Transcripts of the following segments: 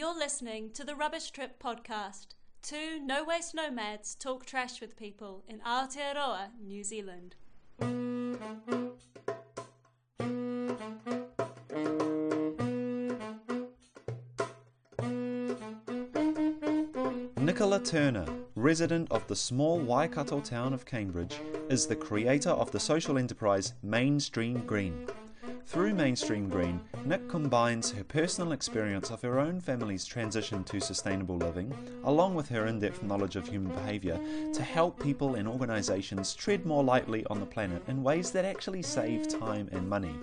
You're listening to the Rubbish Trip podcast. Two no waste nomads talk trash with people in Aotearoa, New Zealand. Nicola Turner, resident of the small Waikato town of Cambridge, is the creator of the social enterprise Mainstream Green. Through Mainstream Green, Nic combines her personal experience of her own family's transition to sustainable living, along with her in depth knowledge of human behaviour, to help people and organisations tread more lightly on the planet in ways that actually save time and money.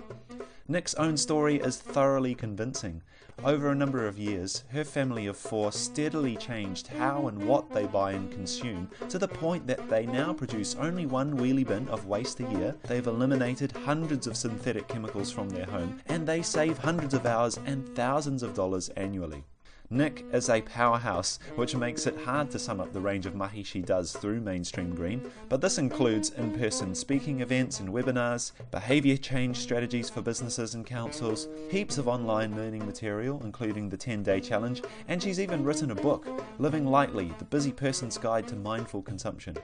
Nic's own story is thoroughly convincing. Over a number of years, her family of four steadily changed how and what they buy and consume to the point that they now produce only one wheelie bin of waste a year. They've eliminated hundreds of synthetic chemicals from their home and they save hundreds of hours and thousands of dollars annually. Nic is a powerhouse, which makes it hard to sum up the range of mahi she does through Mainstream Green, but this includes in person speaking events and webinars, behaviour change strategies for businesses and councils, heaps of online learning material, including the 10 day challenge, and she's even written a book, Living Lightly The Busy Person's Guide to Mindful Consumption.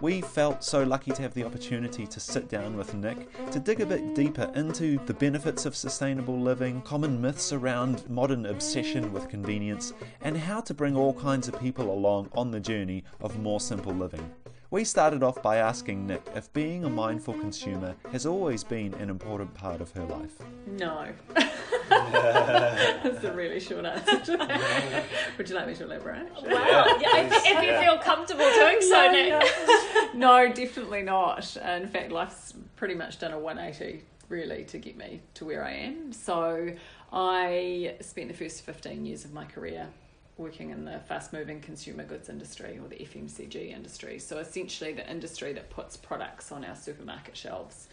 We felt so lucky to have the opportunity to sit down with Nic to dig a bit deeper into the benefits of sustainable living, common myths around modern obsession with convenience, and how to bring all kinds of people along on the journey of more simple living. We started off by asking Nic if being a mindful consumer has always been an important part of her life. No. That's a really short answer. Would you like me to elaborate? Wow, yeah, if, if you feel comfortable doing so, Nic. No, definitely not. In fact, life's pretty much done a 180 really to get me to where I am. So I spent the first 15 years of my career working in the fast moving consumer goods industry or the FMCG industry. So essentially, the industry that puts products on our supermarket shelves.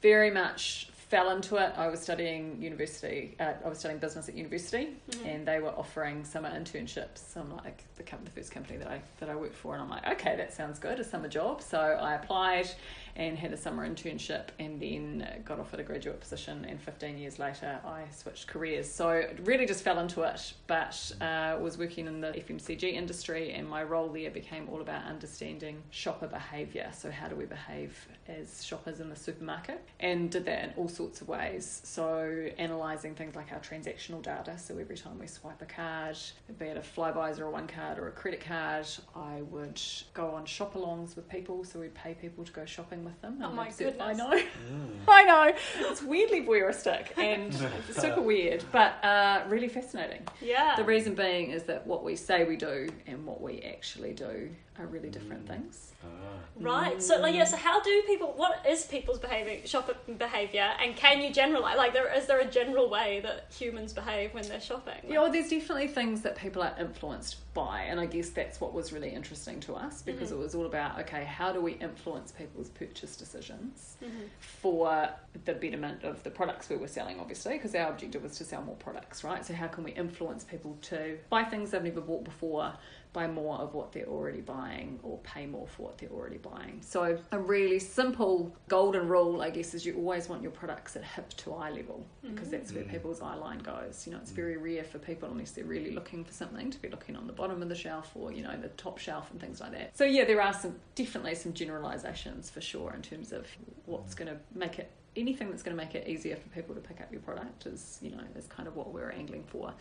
Very much fell into it. I was studying university. Uh, I was studying business at university, and they were offering summer internships. I'm like the, com- the first company that I that I worked for, and I'm like, okay, that sounds good, a summer job. So I applied and had a summer internship, and then got offered a graduate position. And 15 years later, I switched careers. So really just fell into it, but uh, was working in the FMCG industry, and my role there became all about understanding shopper behaviour. So how do we behave as shoppers in the supermarket, and did that in all sorts of ways. So analysing things like our transactional data. So every time we swipe a card, be it a Flybuys or a Onecard or a credit card, I would go on shop alongs with people. So we'd pay people to go shopping with them. Oh my they'd I goodness. know. Mm. I know. It's weirdly voyeuristic and super weird, but uh, really fascinating. Yeah. The reason being is that what we say we do and what we actually do are really mm. different things. Ah. Right. So, like, yeah. So, how do people? What is people's behavior, shopping behavior, and can you generalize? Like, there is there a general way that humans behave when they're shopping? Yeah, well, there's definitely things that people are influenced by, and I guess that's what was really interesting to us because mm. it was all about okay, how do we influence people's purchase decisions mm-hmm. for the betterment of the products we were selling, obviously, because our objective was to sell more products, right? So, how can we influence people to buy things they've never bought before? Buy more of what they're already buying or pay more for what they're already buying. So, a really simple golden rule, I guess, is you always want your products at hip to eye level because mm-hmm. that's where mm. people's eye line goes. You know, it's very rare for people, unless they're really looking for something, to be looking on the bottom of the shelf or, you know, the top shelf and things like that. So, yeah, there are some definitely some generalizations for sure in terms of what's going to make it anything that's going to make it easier for people to pick up your product is you know is kind of what we're angling for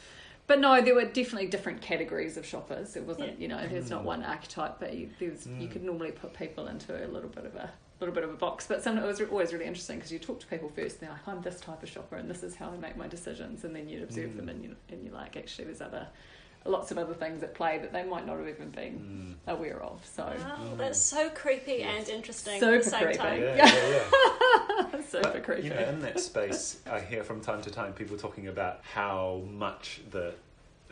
but no there were definitely different categories of shoppers. It wasn't Yeah. you know there's not one mm. archetype but you, there's you mm. could normally put people into a little bit of a little bit of a box. But sometimes it was always really interesting because you talk to people first and they're like i'm this type of shopper and this is how i make my decisions. And then you observe them mm. and, you, and you're like actually there's other lots of other things at play that they might not have even been aware of so Wow, that's so creepy and interesting Super at the same creepy. time. Yeah, yeah, yeah. super But, creepy You know, in that space, I hear from time to time people talking about how much the,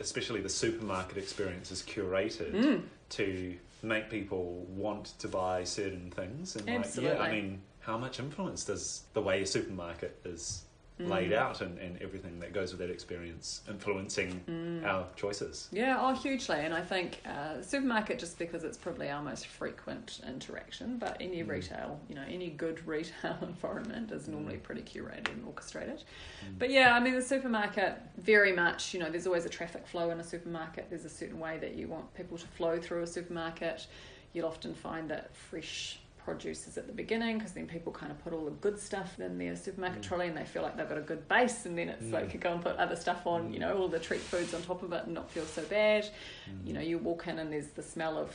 especially the supermarket experience, is curated Mm. to make people want to buy certain things. And like, yeah, Absolutely. I mean, how much influence does the way a supermarket is laid out and, and everything that goes with that experience influencing Mm. our choices. Yeah, oh, hugely. And I think uh, supermarket, just because it's probably our most frequent interaction, but any Mm. retail, you know, any good retail environment is normally pretty curated and orchestrated. Mm. But yeah, I mean, the supermarket, very much, you know, there's always a traffic flow in a supermarket. There's a certain way that you want people to flow through a supermarket. You'll often find that fresh produce is at the beginning because then people kind of put all the good stuff in their supermarket Mm. trolley and they feel like they've got a good base and then it's Mm. like you go and put other stuff on, you know, all the treat foods on top of it and not feel so bad. Mm. You know, you walk in and there's the smell of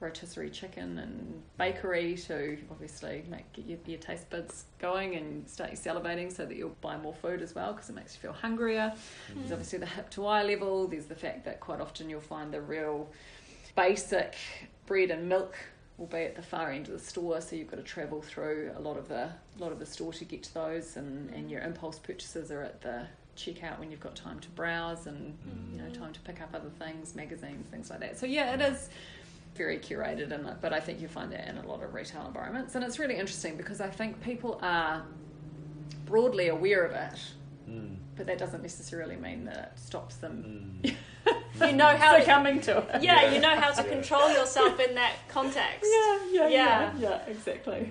rotisserie chicken and bakery to obviously make get your, your taste buds going and start you salivating so that you'll buy more food as well because it makes you feel hungrier. There's obviously the hip to eye level. There's the fact that quite often you'll find the real basic bread and milk will be at the far end of the store, so you've got to travel through a lot of the a lot of the store to get to those, and, and your impulse purchases are at the checkout when you've got time to browse and you know time to pick up other things, magazines, things like that. So yeah, it is very curated, and but I think you find that in a lot of retail environments, and it's really interesting because I think people are broadly aware of it, Mm. But that doesn't necessarily mean that it stops them Mm. You know how to, succumbing to it. yeah, Yeah. you know how to Yeah. control yourself in that context. Yeah, yeah, yeah, Yeah. yeah, exactly.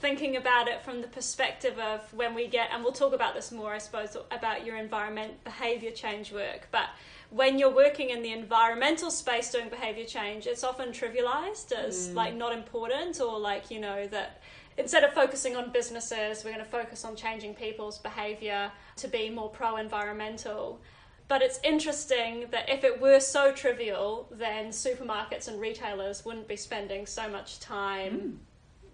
Thinking about it from the perspective of when we get, and we'll talk about this more, I suppose, about your environment behavior change work. But when you're working in the environmental space doing behavior change, it's often trivialized as Mm. like not important or like, you know, that instead of focusing on businesses, we're going to focus on changing people's behavior to be more pro environmental. But it's interesting that if it were so trivial, then supermarkets and retailers wouldn't be spending so much time. Hmm.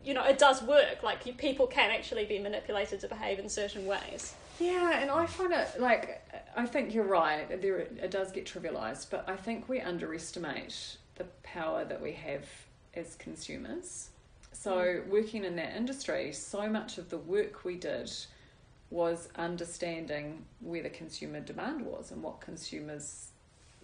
You know, it does work. Like, you, people can actually be manipulated to behave in certain ways. Yeah, and I find it like I think you're right. There it does get trivialized, but I think we underestimate the power that we have as consumers. So hmm. working in that industry, so much of the work we did was understanding where the consumer demand was and what consumers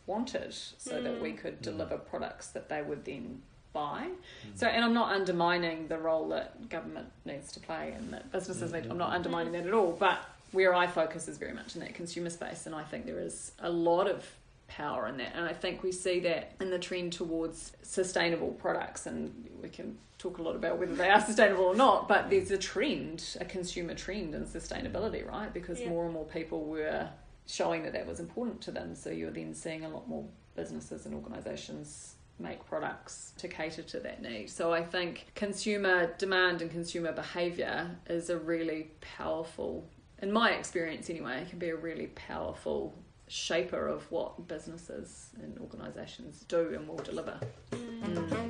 wanted so that we hmm. could hmm. deliver products that they would then buy. So, and I'm not undermining the role that government needs to play and that businesses need. I'm not undermining that at all. But where I focus is very much in that consumer space, and I think there is a lot of power in that. And I think we see that in the trend towards sustainable products, and we can talk a lot about whether they are sustainable or not. But there's a trend, a consumer trend in sustainability, right? Because Yeah. more and more people were showing that that was important to them. So you're then seeing a lot more businesses and organisations make products to cater to that need. So I think consumer demand and consumer behaviour is a really powerful, in my experience anyway, it can be a really powerful shaper of what businesses and organisations do and will deliver. So,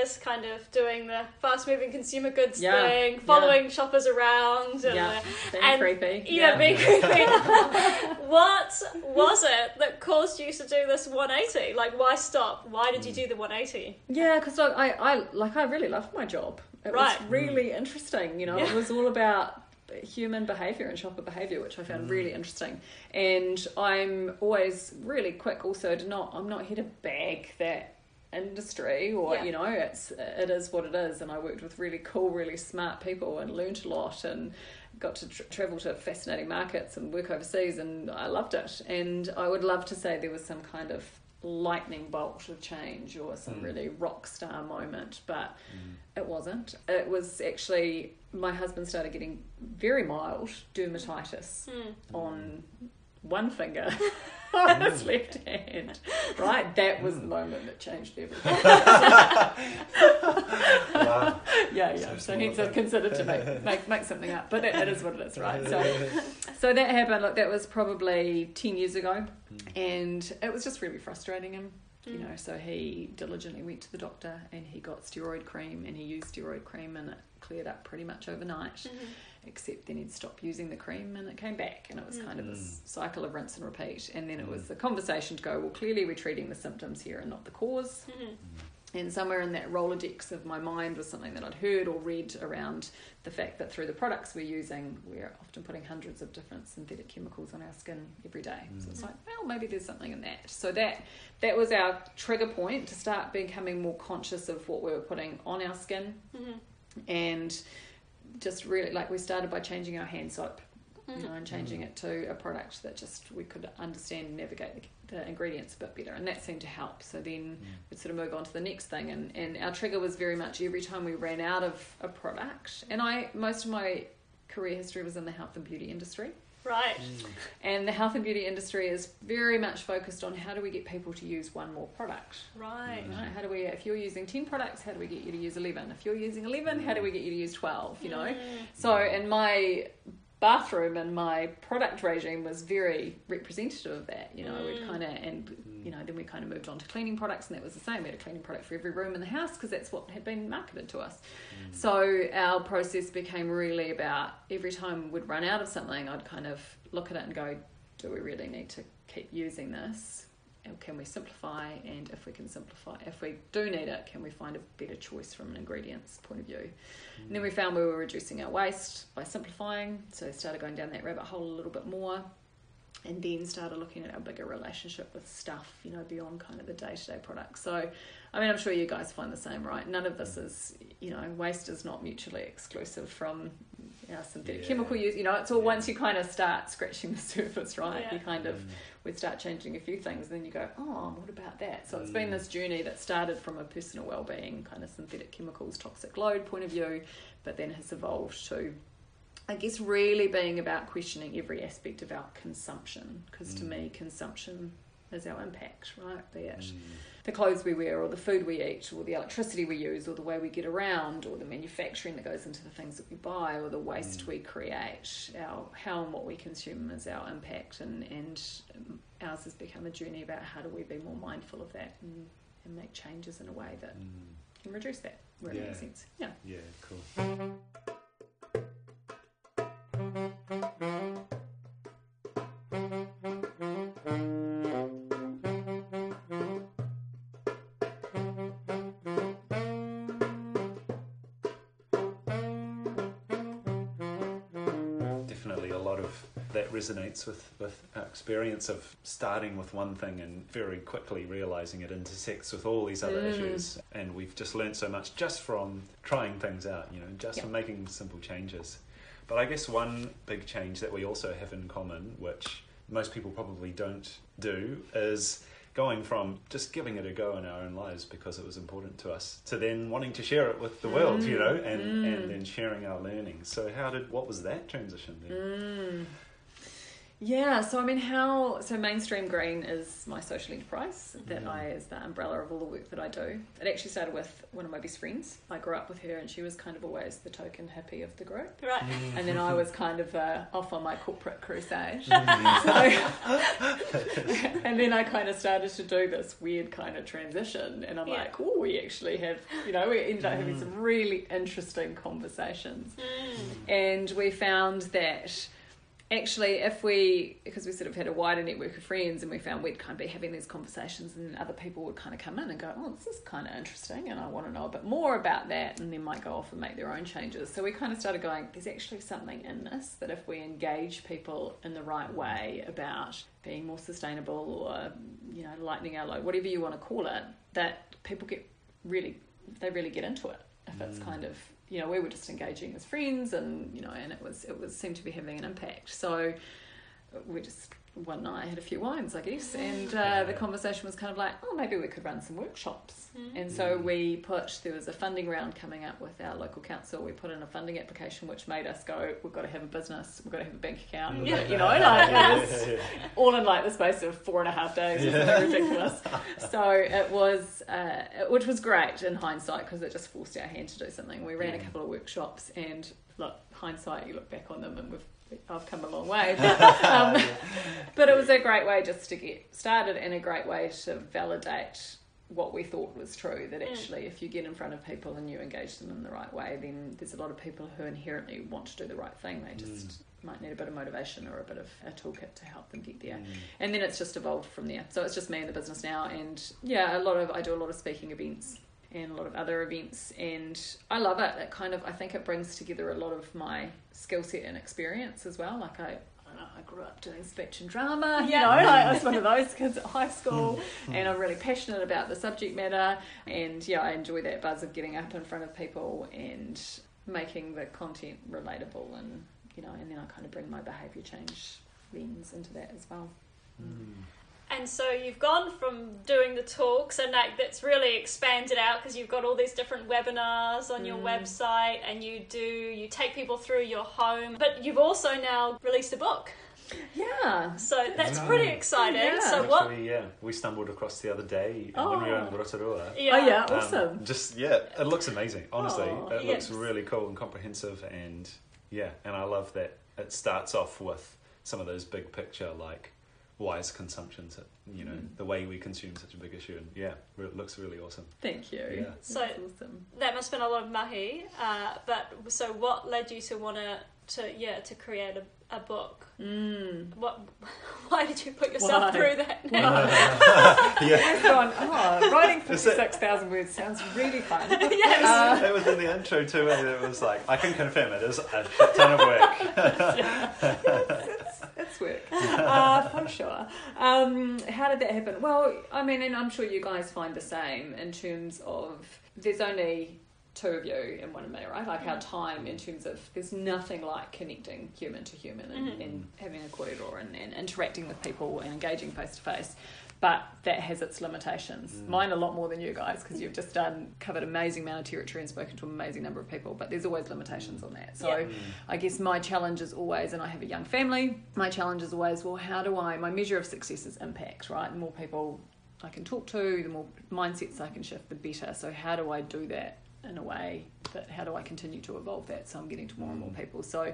years kind of doing the fast moving consumer goods Yeah, thing, following shoppers around. And, Yeah, being and- creepy. Yeah, being creepy. what was it that caused you to do this 180? Like, why stop? Why did you do the 180? Yeah, because like, I, I like I really loved my job. It Right. was really interesting. You know, Yeah. it was all about human behavior and shopper behavior, which I found really mm. interesting. And I'm always really quick also to not. I'm not here to bag that industry or Yeah. you know it's it is what it is and i worked with really cool really smart people and learnt a lot and got to tr travel to fascinating markets and work overseas and i loved it and i would love to say there was some kind of lightning bolt of change or some Mm. really rock star moment but it wasn't it was actually my husband started getting very mild dermatitis Hmm. on one finger on his left hand. Right? That was the hmm. moment that changed everything. Wow. yeah, yeah. So So, small hence considered to make, make make something up. But it, it is what it is, right? So so that happened, look, that was probably ten years ago hmm. and it was just really frustrating him. You know, so he diligently went to the doctor and he got steroid cream and he used steroid cream and it cleared up pretty much overnight. Mm-hmm. except then he'd stop using the cream and it came back and it was kind of Mm. this cycle of rinse and repeat and then it was the conversation to go well clearly we're treating the symptoms here and not the cause Mhm. And somewhere in that Rolodex of my mind was something that I'd heard or read around the fact that through the products we're using, we're often putting hundreds of different synthetic chemicals on our skin every day. Mm. So it's like, well, maybe there's something in that. So that that was our trigger point to start becoming more conscious of what we were putting on our skin, mm-hmm. and just really like we started by changing our hand soap you know, and changing it to a product that just we could understand and navigate the, the ingredients a bit better, and that seemed to help. So then mm. we'd sort of move on to the next thing, and and our trigger was very much every time we ran out of a product, and I most of my career history was in the health and beauty industry. Right. Mm. And the health and beauty industry is very much focused on how do we get people to use one more product. Right. right? How do we, if you're using 10 products, how do we get you to use 11? If you're using 11, how do we get you to use 12? You know? Mm. So, in my bathroom and my product regime was very representative of that. You know, mm. we'd kind of and mm. you know then we kind of moved on to cleaning products, and that was the same. We had a cleaning product for every room in the house because that's what had been marketed to us. Mm. So our process became really about every time we'd run out of something, I'd kind of look at it and go, do we really need to keep using this? Can we simplify? And if we can simplify if we do need it can we find a better choice from an ingredients point of view? Mm. and then we found we were reducing our waste by simplifying. So started going down that rabbit hole a little bit more and then started looking at our bigger relationship with stuff you know beyond kind of the day-to-day products so i mean i'm sure you guys find the same right? None of this is you know waste is not mutually exclusive from our synthetic yeah. chemical use you know it's all yeah. once you kind of start scratching the surface right yeah. you kind of mm start changing a few things, and then you go, oh, what about that? So it's mm. been this journey that started from a personal well-being, kind of synthetic chemicals, toxic load point of view, but then has evolved to, I guess, really being about questioning every aspect of our consumption, because mm. to me, consumption is our impact, right? Be it mm. The clothes we wear, or the food we eat, or the electricity we use, or the way we get around, or the manufacturing that goes into the things that we buy, or the waste mm. we create. Our how and what we consume is our impact, and and ours has become a journey about how do we be more mindful of that and, and make changes in a way that mm. can reduce that. Where yeah. it makes sense. Yeah. Yeah. Cool. Resonates with, with our experience of starting with one thing and very quickly realizing it intersects with all these other mm. issues. And we've just learned so much just from trying things out, you know, just yep. from making simple changes. But I guess one big change that we also have in common, which most people probably don't do, is going from just giving it a go in our own lives because it was important to us to then wanting to share it with the world, mm. you know, and, mm. and then sharing our learning. So how did what was that transition then? Mm. Yeah, so I mean, how so mainstream green is my social enterprise that mm. I is the umbrella of all the work that I do. It actually started with one of my best friends. I grew up with her, and she was kind of always the token hippie of the group, right? Mm. And then I was kind of uh, off on my corporate crusade. Mm. so, and then I kind of started to do this weird kind of transition, and I'm yeah. like, oh, we actually have, you know, we ended up having mm. some really interesting conversations, mm. and we found that actually, if we, because we sort of had a wider network of friends and we found we'd kind of be having these conversations and other people would kind of come in and go, oh, this is kind of interesting and I want to know a bit more about that and then might go off and make their own changes. So we kind of started going, there's actually something in this that if we engage people in the right way about being more sustainable or, you know, lightening our load, whatever you want to call it, that people get really, they really get into it if mm. it's kind of you know we were just engaging as friends and you know and it was it was seemed to be having an impact. So we just one night I had a few wines, I guess, and uh, the conversation was kind of like, oh, maybe we could run some workshops. Mm-hmm. And so we put, there was a funding round coming up with our local council. We put in a funding application, which made us go, we've got to have a business, we've got to have a bank account, yeah. you know, like all in like the space of four and a half days. It was ridiculous. so it was, uh, which was great in hindsight because it just forced our hand to do something. We ran a couple of workshops, and look, hindsight, you look back on them, and we've I've come a long way. But, um, but it was a great way just to get started and a great way to validate what we thought was true that mm. actually if you get in front of people and you engage them in the right way then there's a lot of people who inherently want to do the right thing they just mm. might need a bit of motivation or a bit of a toolkit to help them get there mm. and then it's just evolved from there so it's just me in the business now and yeah a lot of i do a lot of speaking events and a lot of other events. And I love it. It kind of, I think it brings together a lot of my skill set and experience as well. Like I, I, know, I grew up doing speech and drama, you Yeah. know, like I was one of those kids at high school, and I'm really passionate about the subject matter. And yeah, I enjoy that buzz of getting up in front of people and making the content relatable, and you know, and then I kind of bring my behaviour change lens into that as well. Mm. And so you've gone from doing the talks and like that's really expanded out because you've got all these different webinars on your Mm. website and you do you take people through your home but you've also now released a book Yeah. so that's Yeah. pretty exciting Yeah. so Which what we, yeah, we stumbled across the other day when we were in Oh. Rotorua. yeah, Oh yeah, Um, awesome. just yeah, it looks amazing. Honestly, Aw, it looks yes. really cool and comprehensive, and yeah, and I love that it starts off with some of those big picture like wise consumptions. You know, Mm. the way we consume such a big issue, and yeah, it looks really awesome. Thank you. Yeah. So- awesome. that must have been a lot of mahi uh, but so what led you to want to to yeah to create a, a book Mm. what why did you put yourself Why? through that yeah, I've gone, oh, writing Is it- 56,000 words sounds really fun. yes Uh, it was in the intro too, and it was like I can confirm it is a ton of work. it's, it's work, uh, for sure. Um, how did that happen? Well, I mean, and I'm sure you guys find the same in terms of there's only two of you and one of me, right? Like our time in terms of there's nothing like connecting human to human and, Mhm. and having a kōrero and, and interacting with people and engaging face to face. But that has its limitations. Mm. Mine a lot more than you guys because you've just done covered amazing amount of territory and spoken to an amazing number of people. But there's always limitations on that. So Yeah. I guess my challenge is always, and I have a young family, my challenge is always, well, how do I, my measure of success is impact, right? The more people I can talk to, the more mindsets I can shift, the better. So, how do I do that in a way that, how do I continue to evolve that so I'm getting to more and more people? So,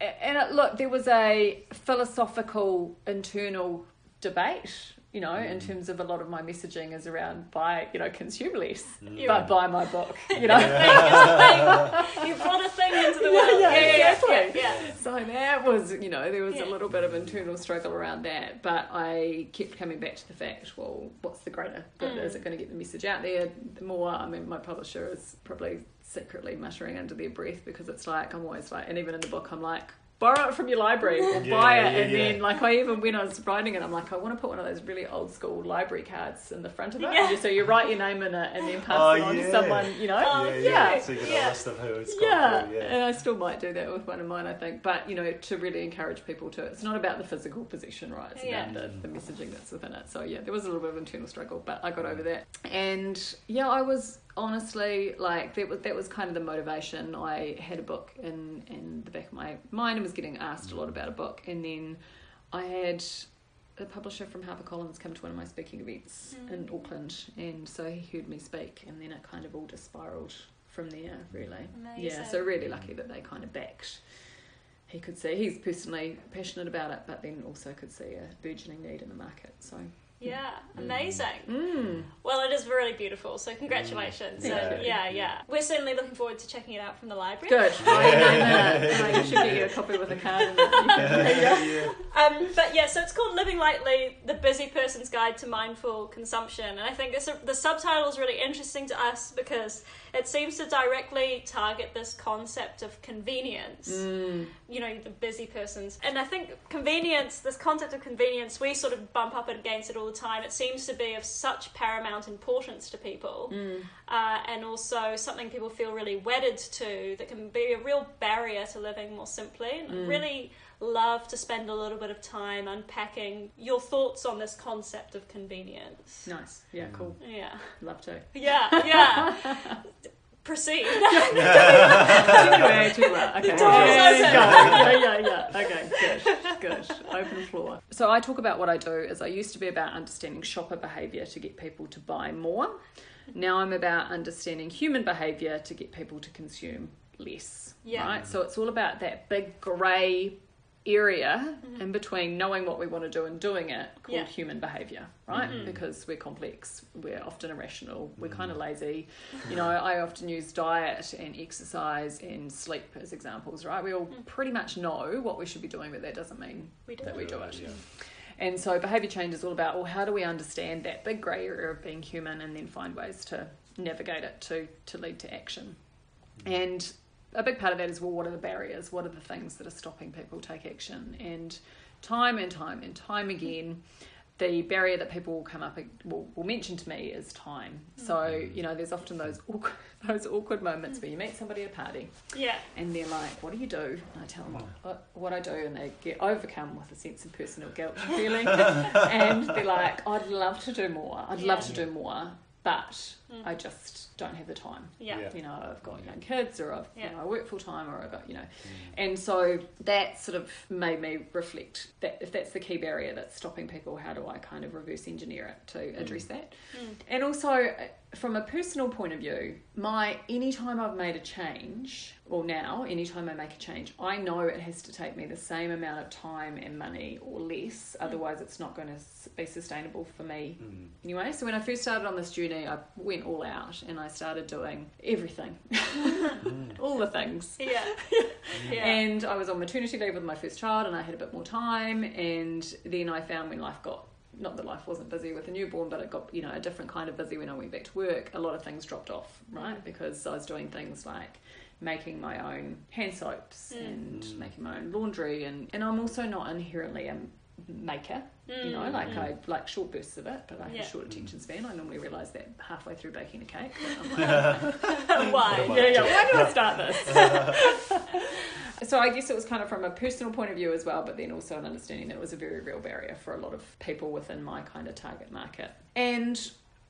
and it, look, there was a philosophical internal debate. You know, in Mm. terms of a lot of my messaging is around buy, you know, consume less, You- but buy my book. You know, you brought a thing into the Yeah, world yeah, yeah, exactly. yeah, yeah. So that was, you know, there was Yeah. a little bit of internal struggle around that, but I kept coming back to the fact, well, what's the greater good? Mm. Is it going to get the message out there? The more, I mean, my publisher is probably secretly muttering under their breath because it's like, I'm always like, and even in the book, I'm like, borrow it from your library or Yeah, buy it. yeah, and yeah. then, like, I even, when I was writing it, I'm like, I want to put one of those really old school library cards in the front of it. Yeah. So you write your name in it and then pass Oh, it on yeah. to someone, you know? Oh, yeah, yeah. yeah, So you get Yeah. a list of who it's yeah, gone through. Yeah. and I still might do that with one of mine, I think. But you know, to really encourage people to, it's not about the physical possession, right? It's Yeah. about the, the messaging that's within it. So yeah, there was a little bit of internal struggle, but I got over that. And yeah, I was honestly like that was that was kind of the motivation. I had a book in in the back of my mind and was getting asked a lot about a book, and then I had a publisher from HarperCollins come to one of my speaking events Mm. in Auckland, and so he heard me speak, and then it kind of all just spiraled from there, really. Yeah, so really lucky that they kind of backed. He could see he's personally passionate about it, but then also could see a burgeoning need in the market. So, Yeah, amazing. mm. Well, it is really beautiful, so congratulations. Thank So, you. yeah, yeah. We're certainly looking forward to checking it out from the library. good. I know that. I should get you a copy with a card. In. You yeah, yeah. Um, but yeah, so it's called Living Lightly, The Busy Person's Guide to Mindful Consumption. And I think this, the subtitle is really interesting to us because it seems to directly target this concept of convenience. Mm. You know, the busy persons. And I think convenience, this concept of convenience, we sort of bump up against it all the time. It seems to be of such paramount importance to people. Mm. Uh, and also something people feel really wedded to that can be a real barrier to living more simply. And I Mm. really love to spend a little bit of time unpacking your thoughts on this concept of convenience. Nice. Yeah, cool. Yeah. Love to. Yeah, yeah. Proceed. anyway, too well. Okay. The door's yeah, open. yeah, yeah, yeah. Okay, good, good. Open floor. So I talk about what I do is I used to be about understanding shopper behaviour to get people to buy more. Now I'm about understanding human behaviour to get people to consume less. Yeah. Right. So it's all about that big grey area mm-hmm. in between knowing what we want to do and doing it called Yeah. human behavior right Mhm. because we're complex we're often irrational we're kind of mm-hmm. lazy you know i often use diet and exercise and sleep as examples right we all mm. pretty much know what we should be doing but that doesn't mean We do. that we do it Yeah. And so behaviour change is all about, well, how do we understand that big grey area of being human and then find ways to navigate it to, to lead to action. Mm-hmm. And a big part of that is, well, what are the barriers? What are the things that are stopping people take action? And time and time and time again, the barrier that people will come up will, will mention to me is time. So mm. you know, there's often those awkward, those awkward moments where you meet somebody at a party, Yeah. and they're like, "What do you do?" And I tell them mm. what, what I do, and they get overcome with a sense of personal guilt and feeling, and they're like, "I'd love to do more. I'd love to do more, but I just don't have the time." Yeah. Yeah. You know, I've got young kids, or I've Yeah. you know, I work full time, or I've got you know, and so that sort of made me reflect that if that's the key barrier that's stopping people, how do I kind of reverse engineer it to address that? And also, uh, from a personal point of view, my anytime I've made a change, or now, anytime I make a change, I know it has to take me the same amount of time and money or less, otherwise, it's not going to be sustainable for me Mm. anyway. So, when I first started on this journey, I went all out and I started doing everything, all the things. Yeah. yeah. And I was on maternity leave with my first child, and I had a bit more time. And then I found when life got not that life wasn't busy with a newborn, but it got you know a different kind of busy when I went back to work. A lot of things dropped off, right? Because I was doing things like making my own hand soaps Mm. and Mm. making my own laundry, and and I'm also not inherently a maker. You know, Mm, like mm. I like short bursts of it, but I have Yeah. a short attention span. I normally realise that halfway through baking a cake. Like, Why? yeah, yeah. Why do I start this? so I guess it was kind of from a personal point of view as well, but then also an understanding that it was a very real barrier for a lot of people within my kind of target market. And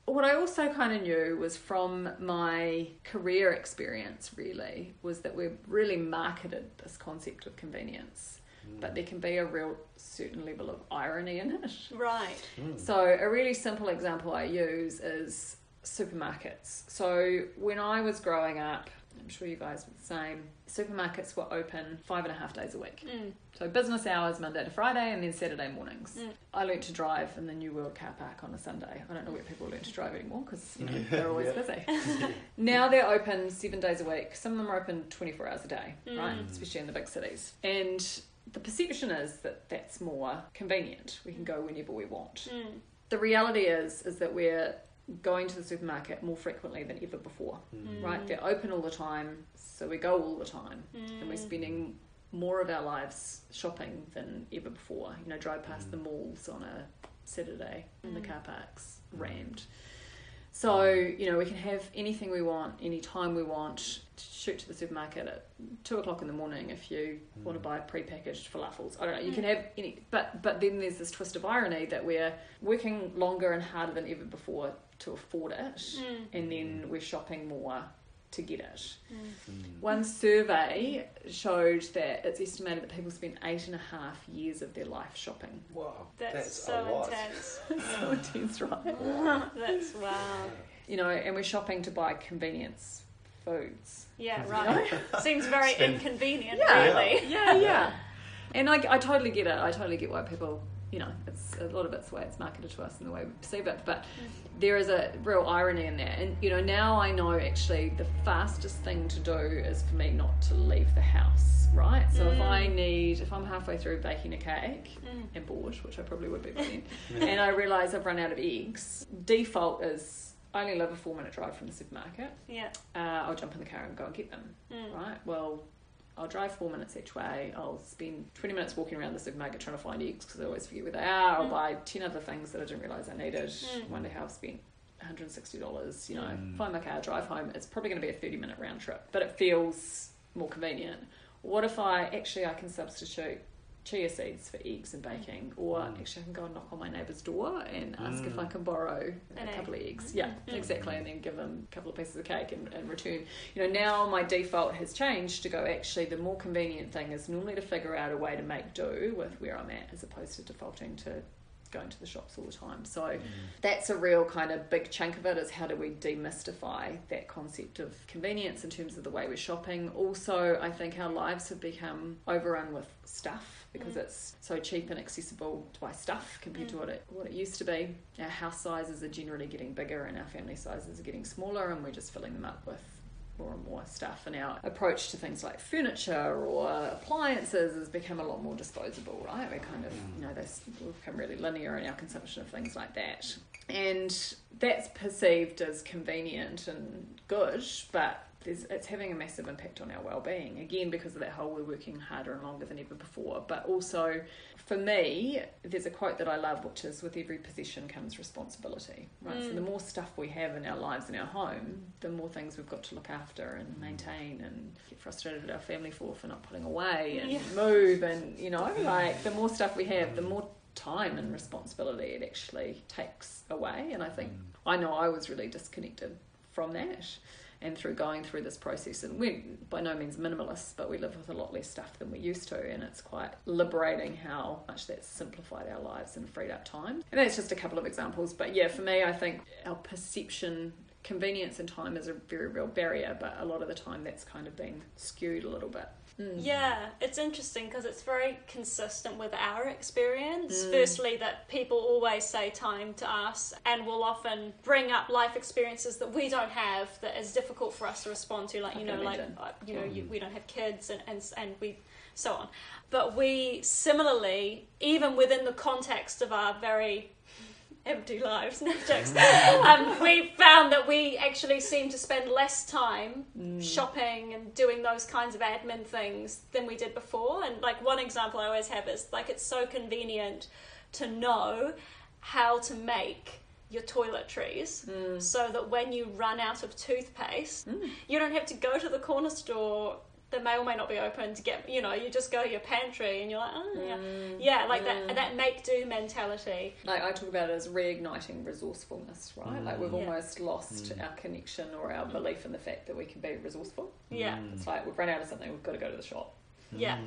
what I also kind of knew was from my career experience, really, was that we've really marketed this concept of convenience. But there can be a real certain level of irony in it. Right. So, a really simple example I use is supermarkets. So, when I was growing up, I'm sure you guys were the same, supermarkets were open five and a half days a week. Mm. So, business hours Monday to Friday and then Saturday mornings. Mm. I learnt to drive in the New World car park on a Sunday. I don't know where people learn to drive anymore because you know, they're always busy. now they're open seven days a week. Some of them are open 24 hours a day, right? Mm. Especially in the big cities. And the perception is that that's more convenient. We can go whenever we want. Mm. The reality is is that we're going to the supermarket more frequently than ever before. Mm. Right? They're open all the time, so we go all the time, and we're Mm. spending more of our lives shopping than ever before. You know, drive past the malls on a Saturday and the Mm. car parks rammed. So, you know, we can have anything we want, any time we want, shoot to the supermarket at two o'clock in the morning if you want to buy pre-packaged falafels. I don't know, you can have any, but, but then there's this twist of irony that we're working longer and harder than ever before to afford it, Mm. and then we're shopping more to get it. Mm. One survey showed that it's estimated that people spend eight and a half years of their life shopping. Wow, That's, so intense. so intense, right? That's wow. You know, and we're shopping to buy convenience foods. Yeah, right. Seems very Spend- inconvenient, Yeah. really. Yeah, yeah. And I, I totally get it. I totally get why people, you know, it's a lot of it's the way it's marketed to us and the way we perceive it. But there is a real irony in that. And, you know, now I know actually the fastest thing to do is for me not to leave the house, right? So if I need, if I'm halfway through baking a cake Mm. and bored, which I probably would be by then, and I realise I've run out of eggs, default is I only live a four minute drive from the supermarket. Yeah. Uh, I'll jump in the car and go and get them Mm. right? Well, I'll drive four minutes each way. I'll spend 20 minutes walking around the supermarket trying to find eggs because I always forget where they are. I'll Mm. buy 10 other things that I didn't realise I needed. Mm. Wonder how I've spent $160, you know, Mm. find my car, drive home. It's probably going to be a 30 minute round trip, but it feels more convenient. What if I actually I can substitute chia seeds for eggs and baking, or Mm. actually I can go and knock on my neighbour's door and ask if Mm. I can borrow An a couple egg. of eggs. Yeah, Mm. exactly, and then give them a couple of pieces of cake and, in return. You know, now my default has changed to go. Actually, the more convenient thing is normally to figure out a way to make do with where I'm at, as opposed to defaulting to going to the shops all the time. So that's a real kind of big chunk of it is how do we demystify that concept of convenience in terms of the way we're shopping. Also, I think our lives have become overrun with stuff because Mm. it's so cheap and accessible to buy stuff compared to Mm. what it what it used to be. Our house sizes are generally getting bigger and our family sizes are getting smaller and we're just filling them up with more and more stuff, and our approach to things like furniture or appliances has become a lot more disposable, right? We kind of, mm. you know, they become really linear in our consumption of things like that. And that's perceived as convenient and good, but it's having a massive impact on our well-being again because of that whole we're working harder and longer than ever before. But also for me there's a quote that i love which is with every possession comes responsibility right? Mm. so the more stuff we have in our lives in our home the more things we've got to look after and maintain and get frustrated at our family for for not putting away and yeah. move and you know like the more stuff we have the more time and responsibility it actually takes away. And i think mm. i know i was really disconnected from that and through going through this process and we're by no means minimalists but we live with a lot less stuff than we used to and it's quite liberating how much that's simplified our lives and freed up time. And that's just a couple of examples but yeah for me i think our perception convenience and time is a very real barrier but a lot of the time that's kind of been skewed a little bit Mm. Yeah, it's interesting because it's very consistent with our experience. Mm. Firstly, that people always say time to us and will often bring up life experiences that we don't have that is difficult for us to respond to. Like, you know, like, uh, you know, you, we don't have kids and, and, and we, so on. But we similarly, even within the context of our very empty lives, no jokes. um, we found that we actually seem to spend less time mm. shopping and doing those kinds of admin things than we did before. And like one example I always have is like it's so convenient to know how to make your toiletries mm. so that when you run out of toothpaste, mm. you don't have to go to the corner store the mail may not be open to get you know you just go to your pantry and you're like oh yeah mm, yeah like mm. that that make do mentality like i talk about it as reigniting resourcefulness right mm. like we've mm. almost lost mm. our connection or our belief in the fact that we can be resourceful yeah it's like we've run out of something we've got to go to the shop yeah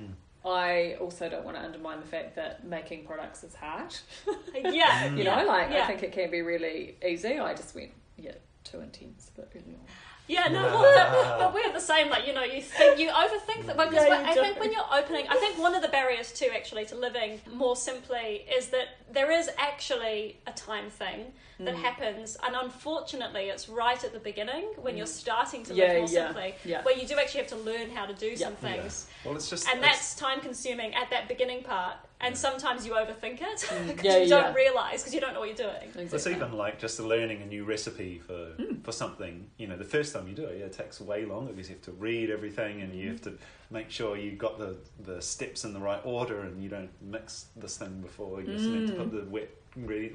I also don't want to undermine the fact that making products is hard. yeah, you know, like yeah. I think it can be really easy. I just went, yeah, too intense, but early on. Yeah, no, well, but we're the same. Like you know, you think you overthink that because yeah, I think when you're opening, I think one of the barriers too, actually, to living more simply is that there is actually a time thing that mm. happens, and unfortunately, it's right at the beginning when mm. you're starting to live yeah, more simply, yeah, where you do actually have to learn how to do some things. Well, it's just, and it's... that's time consuming at that beginning part and sometimes you overthink it because yeah, you don't realize because you don't know what you're doing. Exactly. It's even like just learning a new recipe for mm. for something. You know, the first time you do it, yeah, it takes way longer because you have to read everything and you have to make sure you've got the the steps in the right order and you don't mix this thing before you're mm. meant to put the wet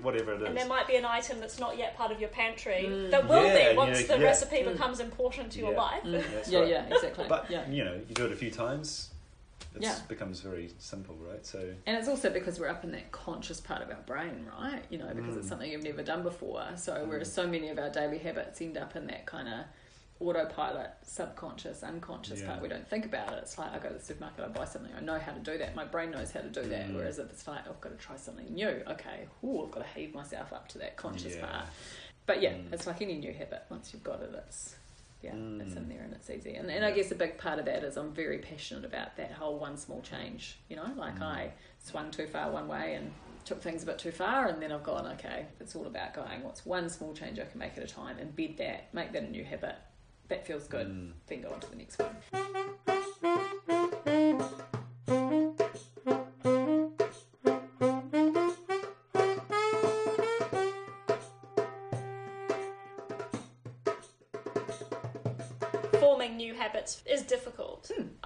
whatever it is. And there might be an item that's not yet part of your pantry mm. that will yeah, be once the recipe mm. becomes important to your life. Mm. yeah, right. yeah, exactly. But yeah. you know, you do it a few times it yeah. becomes very simple, right? So and it's also because we're up in that conscious part of our brain, right? You know, because mm. it's something you've never done before. So mm. whereas so many of our daily habits end up in that kind of autopilot, subconscious, unconscious yeah. part, we don't think about it. It's like I go to the supermarket, I buy something, I know how to do that. My brain knows how to do that. Mm. Whereas if it's like I've got to try something new, okay, ooh, I've got to heave myself up to that conscious yeah. part. But yeah, mm. it's like any new habit. Once you've got it, it's yeah, mm. it's in there and it's easy. And, and I guess a big part of that is I'm very passionate about that whole one small change. You know, like mm. I swung too far one way and took things a bit too far, and then I've gone, okay, it's all about going, what's one small change I can make at a time, embed that, make that a new habit. That feels good, mm. then go on to the next one.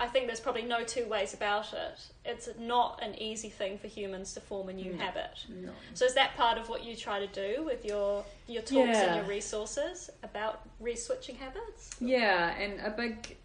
Think there's probably no two ways about it. It's not an easy thing for humans to form a new no. habit. No. So is that part of what you try to do with your your talks yeah. and your resources about re-switching habits? Yeah, and a big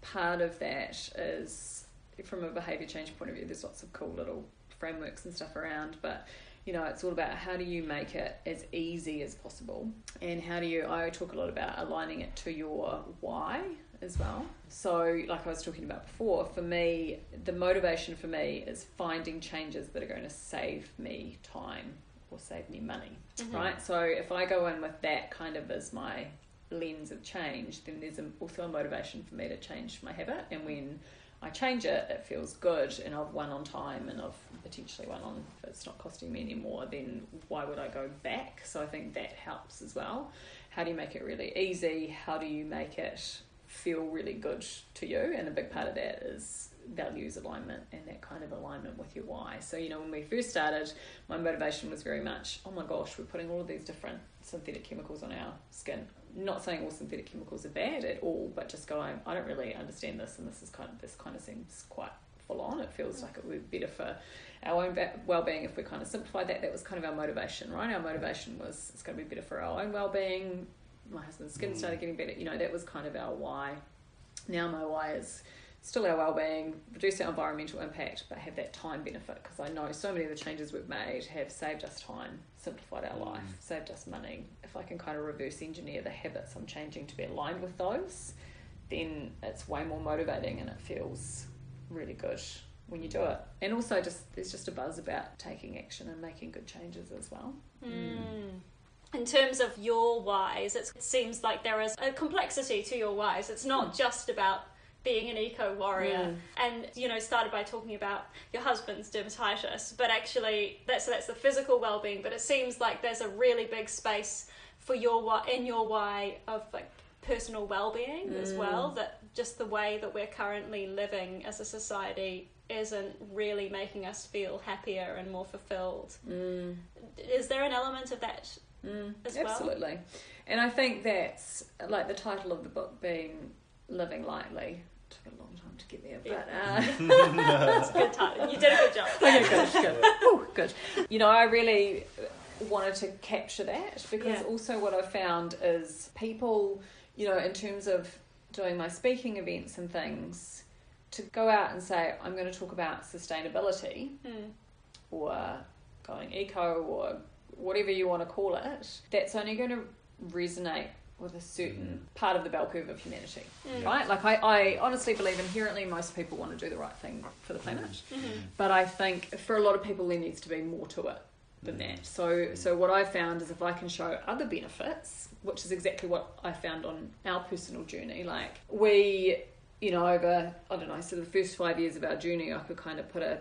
part of that is from a behavior change point of view. There's lots of cool little frameworks and stuff around, but you know, it's all about how do you make it as easy as possible, and how do you. I talk a lot about aligning it to your why as well. So, like I was talking about before, for me, the motivation for me is finding changes that are going to save me time or save me money, mm-hmm. right? So, if I go in with that kind of as my lens of change, then there's also a motivation for me to change my habit. And when I change it, it feels good, and I've won on time, and I've potentially won on if it's not costing me anymore. Then why would I go back? So I think that helps as well. How do you make it really easy? How do you make it feel really good to you. And a big part of that is values alignment and that kind of alignment with your why. So, you know, when we first started, my motivation was very much, oh my gosh, we're putting all of these different synthetic chemicals on our skin. Not saying all synthetic chemicals are bad at all, but just going, I don't really understand this, and this is kind of this kind of seems quite full on. It feels like it would be better for our own well being if we kind of simplified that. That was kind of our motivation, right? Our motivation was it's going to be better for our own well being. My husband's skin started getting better. You know, that was kind of our why. Now my why is still our well-being, reduce our environmental impact, but have that time benefit because I know so many of the changes we've made have saved us time, simplified our life, Mm. saved us money. If I can kind of reverse engineer the habits I'm changing to be aligned with those, then it's way more motivating and it feels really good when you do it. And also just there's just a buzz about taking action and making good changes as well. Mm. In terms of your whys, it's, it seems like there is a complexity to your whys. It's not just about being an eco warrior Mm. and you know started by talking about your husband's dermatitis but actually that's that's the physical well-being but it seems like there's a really big space for your why in your why of like personal well-being as well that just the way that we're currently living as a society isn't really making us feel happier and more fulfilled Mm. is there an element of that Mm, as well? absolutely. And I think that's like the title of the book being Living Lightly. Took a long time to get there, but uh, That's a good title. You did a good job. okay, good, good. Ooh, good. You know, I really wanted to capture that because Yeah. also what I found is people, you know, in terms of doing my speaking events and things, to go out and say, I'm going to talk about sustainability Hmm. or going eco or whatever you want to call it, that's only going to resonate with a certain part of the bell curve of humanity, Mm. right? Like, I, I honestly believe inherently most people want to do the right thing for the planet. Mm-hmm. But I think for a lot of people, there needs to be more to it than that. So, so what I found is if I can show other benefits, which is exactly what I found on our personal journey, like we, you know, over I don't know, so the first five years of our journey, I could kind of put a,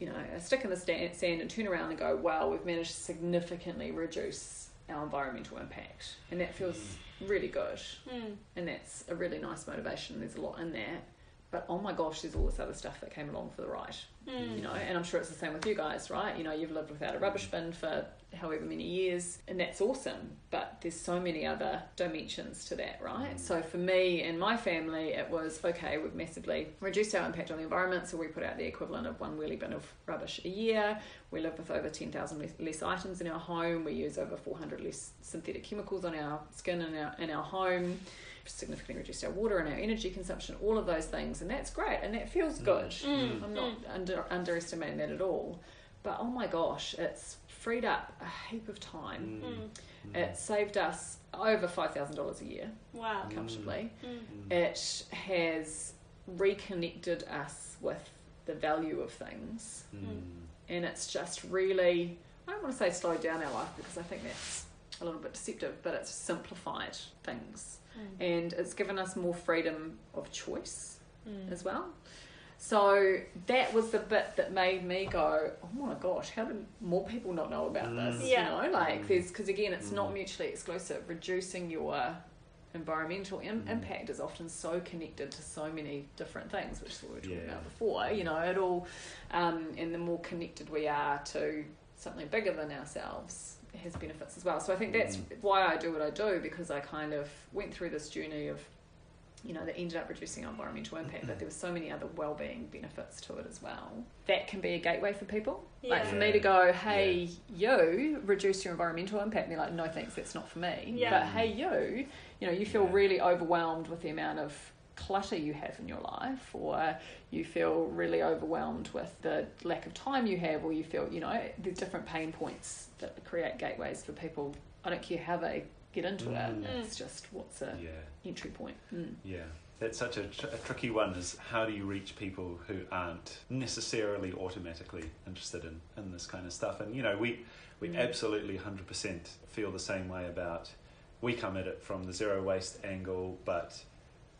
you know, a stick in the sand and turn around and go, wow, we've managed to significantly reduce our environmental impact, and that feels really good, Mm. and that's a really nice motivation. There's a lot in that. But oh my gosh, there's all this other stuff that came along for the ride Mm. you know and i'm sure it's the same with you guys right? You know you've lived without a rubbish bin for however many years and that's awesome but there's so many other dimensions to that right? So for me and my family it was okay we've massively reduced our impact on the environment so we put out the equivalent of one wheelie bin of rubbish a year. We live with over 10,000 less, items in our home. We use over 400 less synthetic chemicals on our skin in our, in our home. Significantly reduced our water and our energy consumption, all of those things, and that's great and that feels good. Mm. I'm not under, underestimating that at all. But oh my gosh, it's freed up a heap of time. Mm. It saved us over $5,000 a year Wow. comfortably. Mm. It has reconnected us with the value of things. Mm. And it's just really, I don't want to say slowed down our life because I think that's a little bit deceptive, but it's simplified things Mm. and it's given us more freedom of choice Mm. as well. So that was the bit that made me go, oh my gosh, how do more people not know about this? Yeah. You know, like there's because again, it's not Mm. mutually exclusive. Reducing your environmental Im- Mm. impact is often so connected to so many different things, which is what we were talking Yeah. about before. You know, it all, um, and the more connected we are to something bigger than ourselves has benefits as well. So I think that's Mm. why I do what I do because I kind of went through this journey of, you know, that ended up reducing our environmental impact, but there were so many other well-being benefits to it as well. That can be a gateway for people. Like for Yeah. me to go, hey, you reduce your environmental impact, and they're like, no thanks, that's not for me. Yeah. But hey, you, you know, you feel Yeah. really overwhelmed with the amount of clutter you have in your life or you feel really overwhelmed with the lack of time you have or you feel you know there's different pain points that create gateways for people i don't care how they get into Mm. it it's just what's a Yeah. entry point mm. Yeah, that's such a, tr- a tricky one. Is how do you reach people who aren't necessarily automatically interested in, in this kind of stuff? And you know, we we Mm. absolutely hundred percent feel the same way about. We come at it from the zero waste angle, but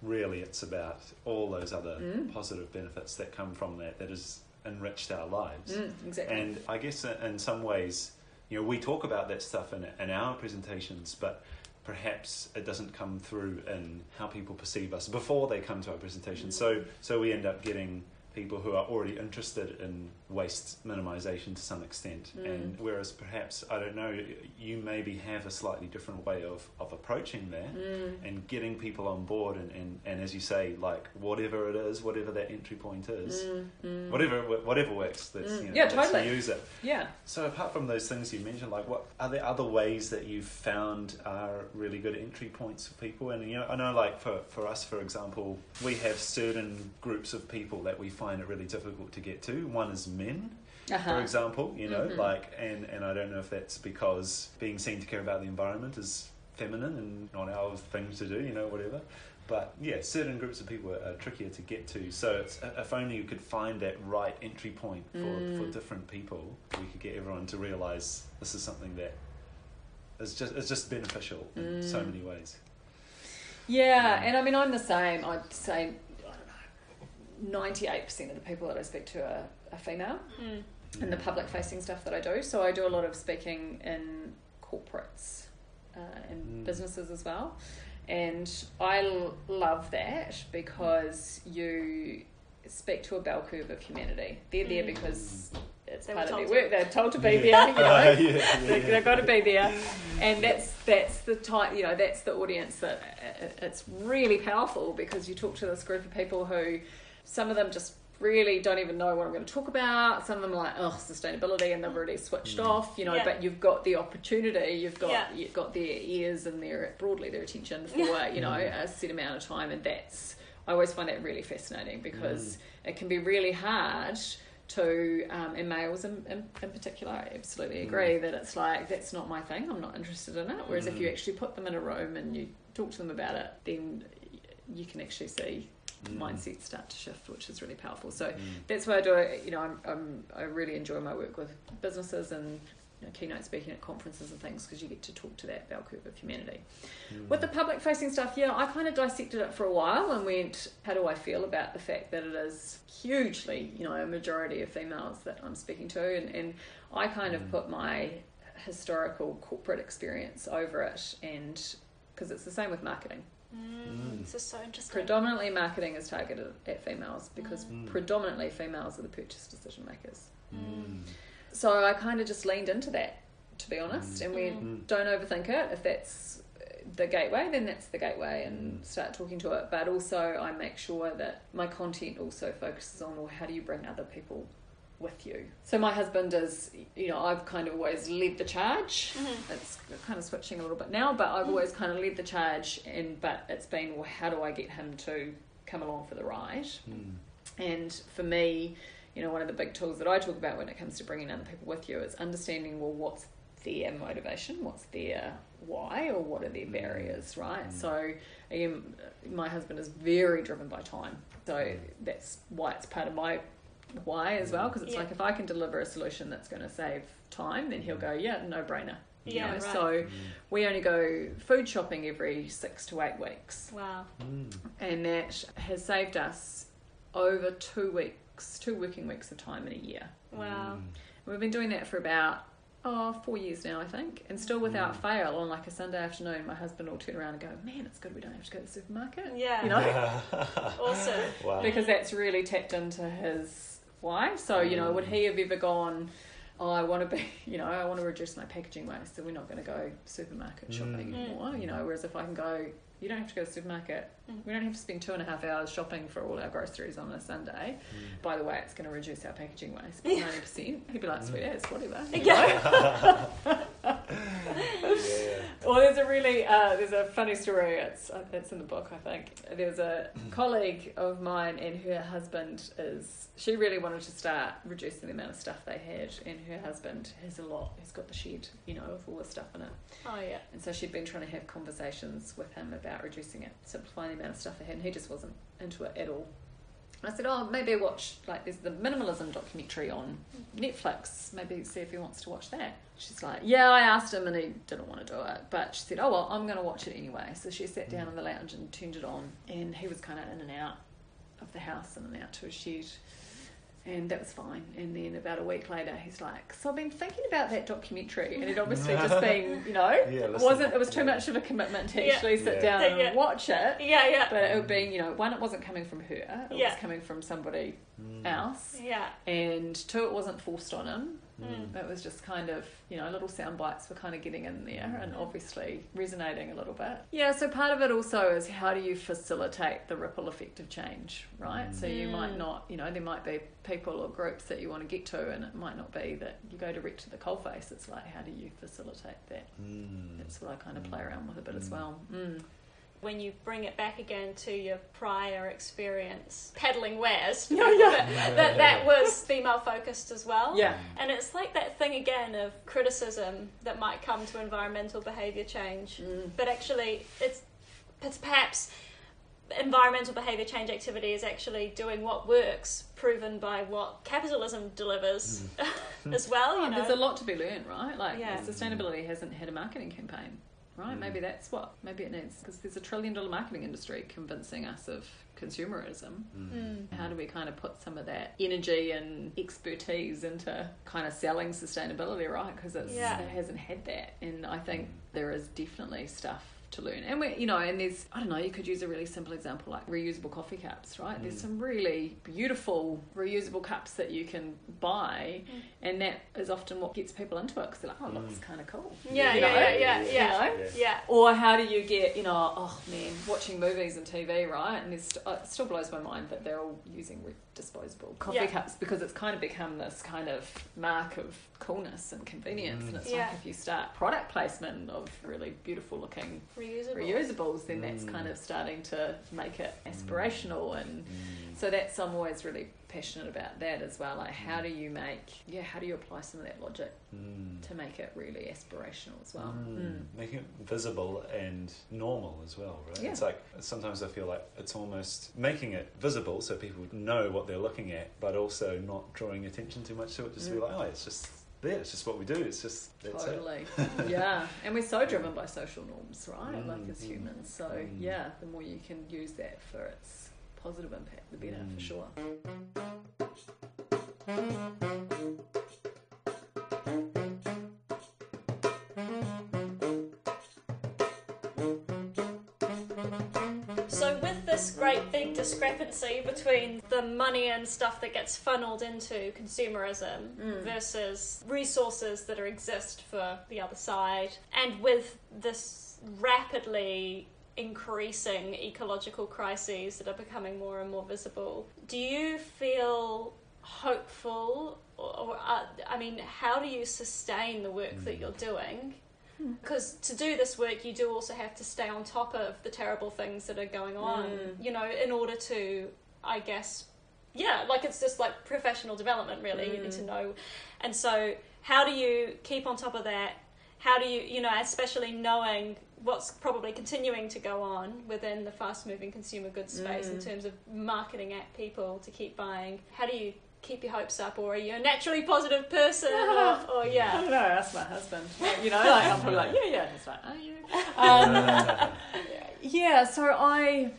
really it's about all those other Mm. positive benefits that come from that that has enriched our lives. Mm, exactly And I guess in- in some ways, you know, we talk about that stuff in, in our presentations, but perhaps it doesn't come through in how people perceive us before they come to our presentation. So so we end up getting people who are already interested in waste minimization to some extent Mm. and whereas perhaps i don't know you maybe have a slightly different way of, of approaching that Mm. and getting people on board and, and, and as you say like whatever it is whatever that entry point is Mm, mm. whatever whatever works that's Mm. you know, Yeah, totally. use it Yeah. so apart from those things you mentioned, like what are there other ways that you've found are really good entry points for people? And you know, I know like for, for us, for example, we have certain groups of people that we find it really difficult to get to. One is men, Uh-huh. for example, you know, Mhm. like and, and I don't know if that's because being seen to care about the environment is feminine and not our thing to do, you know, whatever. But yeah, certain groups of people are, are trickier to get to. So it's, if only you could find that right entry point for, Mm. for different people, we could get everyone to realise this is something that is just is just beneficial in so Mm. many ways. Yeah, and I mean, I'm the same. I'd say, I don't know, 98% of the people that I speak to are, are female Mm. in the public facing stuff that I do. So I do a lot of speaking in corporates uh, and Mm. businesses as well. And I l- love that because you speak to a bell curve of humanity. They're there Mm. because it's They part of their told to. work. They're told to be Yeah. there, you know. yeah, yeah, They- yeah. they've got to be there and that's that's the type you know that's the audience that uh, it's really powerful because you talk to this group of people who some of them just really don't even know what I'm going to talk about some of them are like oh sustainability and they've already switched Mm. off you know Yeah. but you've got the opportunity you've got Yeah. you've got their ears and their broadly their attention for you know Mm. a set amount of time and that's I always find that really fascinating because Mm. it can be really hard to um, and males in, in, in particular I absolutely agree that it's like that's not my thing I'm not interested in it whereas if you Mm. actually put them in a room and you talk to them about it then you can actually see Mm. mindsets start to shift which is really powerful so Mm. that's why I do it you know I'm, I'm, I really enjoy my work with businesses and you know, keynote speaking at conferences and things because you get to talk to that bell curve of humanity Mm. with the public facing stuff, yeah, I kind of dissected it for a while and went, how do I feel about the fact that it is hugely, you know, a majority of females that I'm speaking to? And, and I kind of Mm. put my historical corporate experience over it, and because it's the same with marketing. Mm. This is so interesting. Predominantly, marketing is targeted at females because Mm. predominantly females are the purchase decision makers. Mm. So I kind of just leaned into that, to be honest, and we don't overthink it. If that's the gateway, then that's the gateway, and start talking to it. But also, I make sure that my content also focuses on, well, how do you bring other people with you? So my husband is, you know, I've kind of always led the charge. Mhm. It's kind of switching a little bit now, but I've Mm. always kind of led the charge, and but it's been, well, how do I get him to come along for the ride? Mm. And for me, you know, one of the big tools that I talk about when it comes to bringing other people with you is understanding, well, what's their motivation, what's their why, or what are their Mm. barriers, right? Mm. So, again, my husband is very driven by time. So Mm. that's why it's part of my why as well, because it's Yeah. like if I can deliver a solution that's going to save time, then he'll go, yeah, no brainer. you Yeah, know? right. So Mm. we only go food shopping every six to eight weeks Wow. Mm. and that has saved us over two weeks, two working weeks of time in a year. Wow. Mm. We've been doing that for about oh four years now, I think, and still without Mm. fail. On like a Sunday afternoon, my husband will turn around and go, "Man, it's good we don't have to go to the supermarket," Yeah. you know, Awesome. wow. because that's really tapped into his why. So you know, would he have ever gone? Oh, I want to be, you know, I want to reduce my packaging waste, so we're not going to go supermarket shopping Mm. anymore. You know, whereas if I can go, you don't have to go to the supermarket. Mm. We don't have to spend two and a half hours shopping for all our groceries on a Sunday. Mm. By the way, it's going to reduce our packaging waste by ninety percent. He'd be like, "Sweet as, whatever." Yeah. know? yeah. Well, there's a really uh, there's a funny story. It's uh, it's in the book, I think. There's a colleague of mine, and her husband is. She really wanted to start reducing the amount of stuff they had, and her husband has a lot. He's got the shed, you know, with all the stuff in it. Oh yeah. And so she'd been trying to have conversations with him about reducing it, simplifying the amount of stuff they had, and he just wasn't into it at all. And I said, oh, maybe watch, like, there's the minimalism documentary on Netflix. Maybe see if he wants to watch that. She's like, yeah, I asked him and he didn't want to do it. But she said, oh, well, I'm going to watch it anyway. So she sat down in the lounge and turned it on. And he was kind of in and out of the house and then out to his shed. And that was fine. And then about a week later, he's like, "So I've been thinking about that documentary, and it obviously just been, you know, Yeah, it wasn't. It was too much of a commitment to Yeah. actually sit Yeah. down and watch it. Yeah, yeah. But it being, you know, one, it wasn't coming from her. It Yeah. was coming from somebody Mm. else. yeah. And two, it wasn't forced on him. Mm. It was just kind of, you know, little sound bites were kind of getting in there and obviously resonating a little bit. Yeah, so part of it also is how do you facilitate the ripple effect of change, right? So you might Mm. not, you know, there might be people or groups that you want to get to, and it might not be that you go direct to the coalface. It's like, how do you facilitate that? Mm. That's what I kind of play around with a bit as Mm. well. Mm. When you bring it back again to your prior experience peddling wares, Yeah, yeah. that that was female focused as well. Yeah. And it's like that thing again of criticism that might come to environmental behaviour change, Mm. but actually it's it's perhaps environmental behaviour change activity is actually doing what works, proven by what capitalism delivers as well. You Oh, know, there's a lot to be learned, right? Like Yeah. sustainability hasn't had a marketing campaign, right? Mm. Maybe that's what maybe it needs because there's a trillion dollar marketing industry convincing us of consumerism. Mm. How do we kind of put some of that energy and expertise into kind of selling sustainability, right? Because Yeah. it hasn't had that, and I think there is definitely stuff to learn. And we, you know, and there's I don't know. You could use a really simple example like reusable coffee cups, right? There's Mm. some really beautiful reusable cups that you can buy, Mm. and that is often what gets people into it because they're like, oh, it looks Mm. kind of cool. Yeah, You yeah, know? yeah, yeah, You yeah, know? yeah. Or how do you get, you know, oh man, watching movies and TV, right? And there's, uh, it still blows my mind that they're all using re- disposable coffee Yeah. cups because it's kind of become this kind of mark of coolness and convenience. Mm. And it's Yeah. like if you start product placement of really beautiful looking Reusable. reusables, then that's Mm. kind of starting to make it aspirational and Mm. so that's I'm always really passionate about that as well. Like how do you make yeah, how do you apply some of that logic Mm. to make it really aspirational as well? Mm. Mm. Making it visible and normal as well, right? Yeah. It's like sometimes I feel like it's almost making it visible so people know what they're looking at, but also not drawing attention too much to it. Just be Mm. like, oh, it's just there. It's just what we do. It's just that's it. Totally. yeah. And we're so driven by social norms, right? Like as Mm, humans. So mm. yeah, the more you can use that for its positive impact, the better Mm. for sure. Discrepancy between the money and stuff that gets funneled into consumerism Mm. versus resources that are exist for the other side, and with this rapidly increasing ecological crises that are becoming more and more visible, do you feel hopeful? Or, or uh, I mean, how do you sustain the work that you're doing? Because to do this work, you do also have to stay on top of the terrible things that are going on, Mm. you know, in order to, I guess, yeah, like it's just like professional development, really. You need to Mm. know. And so, how do you keep on top of that? How do you, you know, especially knowing what's probably continuing to go on within the fast moving consumer goods space in Mm. terms of marketing at people to keep buying? How do you keep your hopes up, or are you a naturally positive person? or, or I yeah. don't know, ask my husband. You know, like I'm probably like, yeah, yeah. And it's like, are you? Um, yeah, so I,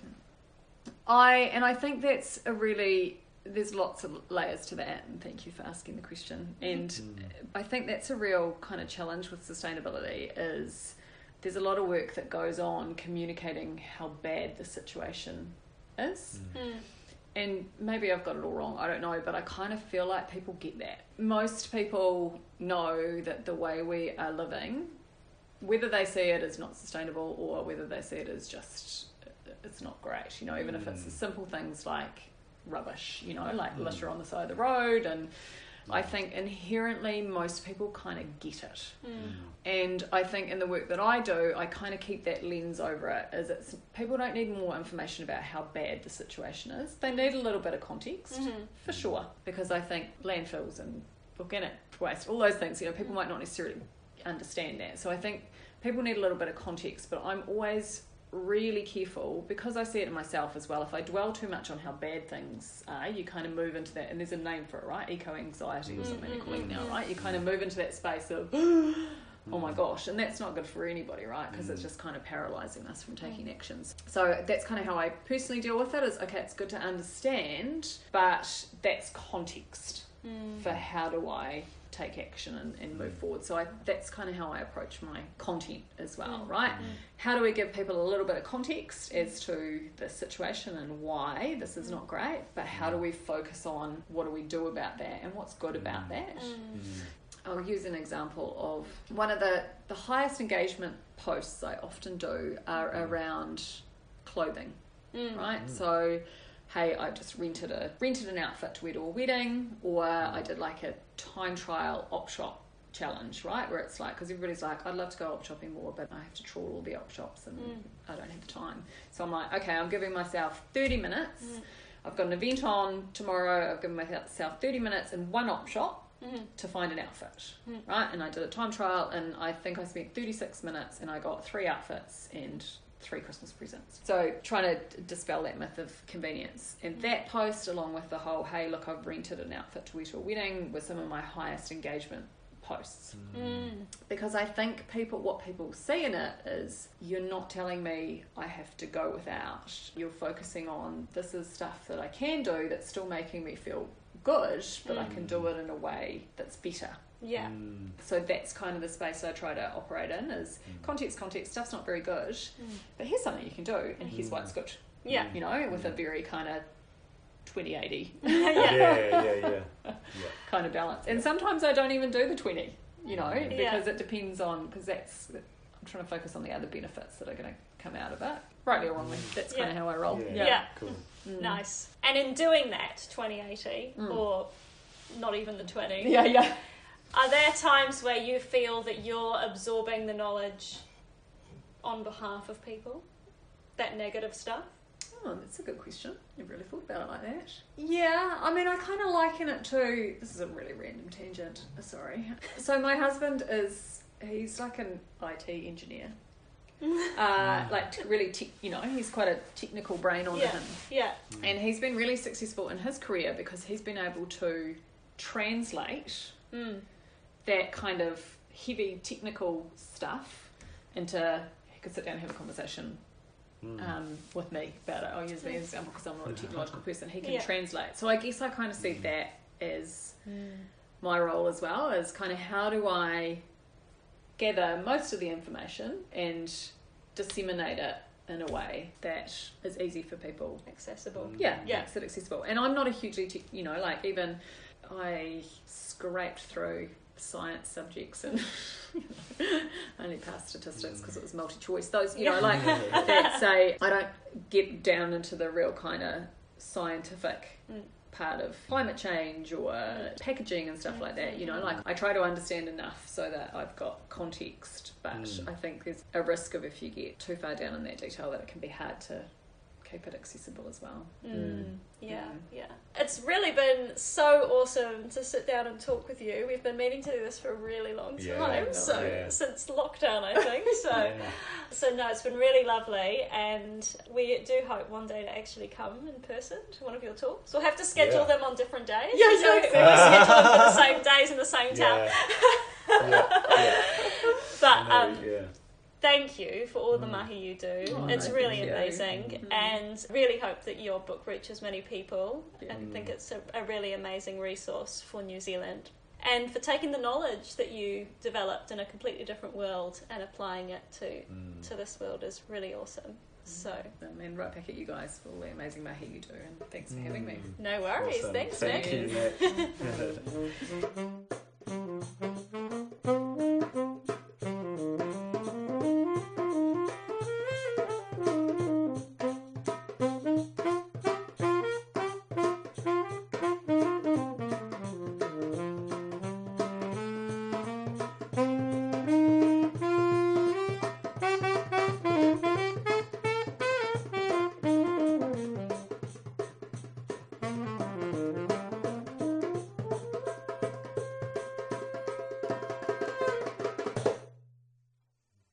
I, and I think that's a really, there's lots of layers to that, and thank you for asking the question. And Mm. I think that's a real kind of challenge with sustainability is there's a lot of work that goes on communicating how bad the situation is. Mm. And maybe I've got it all wrong, I don't know, but I kind of feel like people get that. Most people know that the way we are living, whether they see it as not sustainable or whether they see it as just it's not great, you know, even if it's Mm. simple things like rubbish, you know, like Mm. litter on the side of the road and I think inherently most people kind of get it. Mm. And I think in the work that I do, I kind of keep that lens over it. Is it's people don't need more information about how bad the situation is. They need a little bit of context Mhm. for sure, because I think landfills and organic waste, all those things, you know, people might not necessarily understand that. So I think people need a little bit of context. But I'm always really careful because I see it in myself as well. If I dwell too much on how bad things are, you kind of move into that, and there's a name for it, right? Eco anxiety or mm-hmm. something they're calling now, mm-hmm. right? You kind of move into that space of oh my mm-hmm. gosh, and that's not good for anybody, right? Because it's just kind of paralyzing us from taking actions. So that's kind of how I personally deal with it. Is okay, it's good to understand, but that's context mm. for how do I take action and, and move mm. forward. So I, that's kind of how I approach my content as well, mm. right? Mm. How do we give people a little bit of context as to the situation and why this is not great, but how do we focus on what do we do about that and what's good about that? I'll use an example of one of the, the highest engagement posts I often do are around clothing, right? So, hey, I just rented a rented an outfit to wear to a wedding, or I did like a time trial op shop challenge, right? Where it's like because everybody's like, I'd love to go op shopping more, but I have to trawl all the op shops and mm. I don't have the time. So I'm like, okay, I'm giving myself 30 minutes. Mm. I've got an event on tomorrow. I've given myself 30 minutes in one op shop mm-hmm. to find an outfit, mm. right? And I did a time trial, and I think I spent 36 minutes, and I got three outfits and three Christmas presents. So trying to dispel that myth of convenience. And mm. that post, along with the whole, hey, look, I've rented an outfit to wear to a wedding, was some of my highest engagement posts mm. mm. because I think people what people see in it is you're not telling me I have to go without. You're focusing on this is stuff that I can do that's still making me feel good, but I can mm. do it in a way that's better. Yeah. Mm. So that's kind of the space I try to operate in is context, context, stuff's not very good, but here's something you can do and here's why it's good. Yeah. You know, with a very kind of 2080 yeah. Yeah, yeah, yeah. yeah. kind of balance. And sometimes I don't even do the 20, you know, Yeah. because it depends on, because that's, I'm trying to focus on the other benefits that are going to come out of it. Rightly or wrongly, that's kind of how I roll. Yeah. Yeah. Cool. Mm. Nice. And in doing that, 2080, Mm. or not even the 20, Yeah, yeah. Are there times where you feel that you're absorbing the knowledge on behalf of people? That negative stuff? Oh, that's a good question. Never really thought about it like that. Yeah, I mean, I kind of liken it to. This is a really random tangent. Sorry. So my husband is he's like an IT engineer. Uh, like t- really, te- you know, he's quite a technical brain on Yeah. him, Yeah. and he's been really successful in his career because he's been able to translate Mm. That kind of heavy technical stuff into he could sit down and have a conversation Mm. um, with me about it. I'll use me as an example because I'm not a technological person. He can Yeah. translate. So I guess I kind of see that as my role as well as kind of how do I gather most of the information and disseminate it in a way that is easy for people Accessible. yeah, Yeah. makes it accessible. And I'm not a hugely, te- you know, like even I scraped through science subjects and only passed statistics because it was multi-choice. Those, you know, like that say I don't get down into the real kind of scientific Mm. part of climate change or packaging and stuff like that. You know, like I try to understand enough so that I've got context, but Mm. I think there's a risk of if you get too far down in that detail that it can be hard to keep it accessible as well. Mm. Yeah, Mm. yeah. It's really been so awesome to sit down and talk with you. We've been meaning to do this for a really long Yeah, time, so yeah. since lockdown, I think. So, Yeah. so no, it's been really lovely, and we do hope one day to actually come in person to one of your talks. We'll have to schedule Yeah. them on different days. Yeah, so yeah, We'll schedule them for the same days in the same town. Yeah. yeah. yeah. But No, um, yeah. Thank you for all the Mm. mahi you do. Oh, it's no, really thank you. amazing, Mhm. and really hope that your book reaches many people. Yeah. I think Mm. it's a, a really amazing resource for New Zealand. And for taking the knowledge that you developed in a completely different world and applying it to, Mm. to this world is really awesome. So, I mean, right back at you guys for all the amazing mahi you do, and thanks for having me. Mm. no worries. Awesome. Thanks, Thank Nic. you, Nic.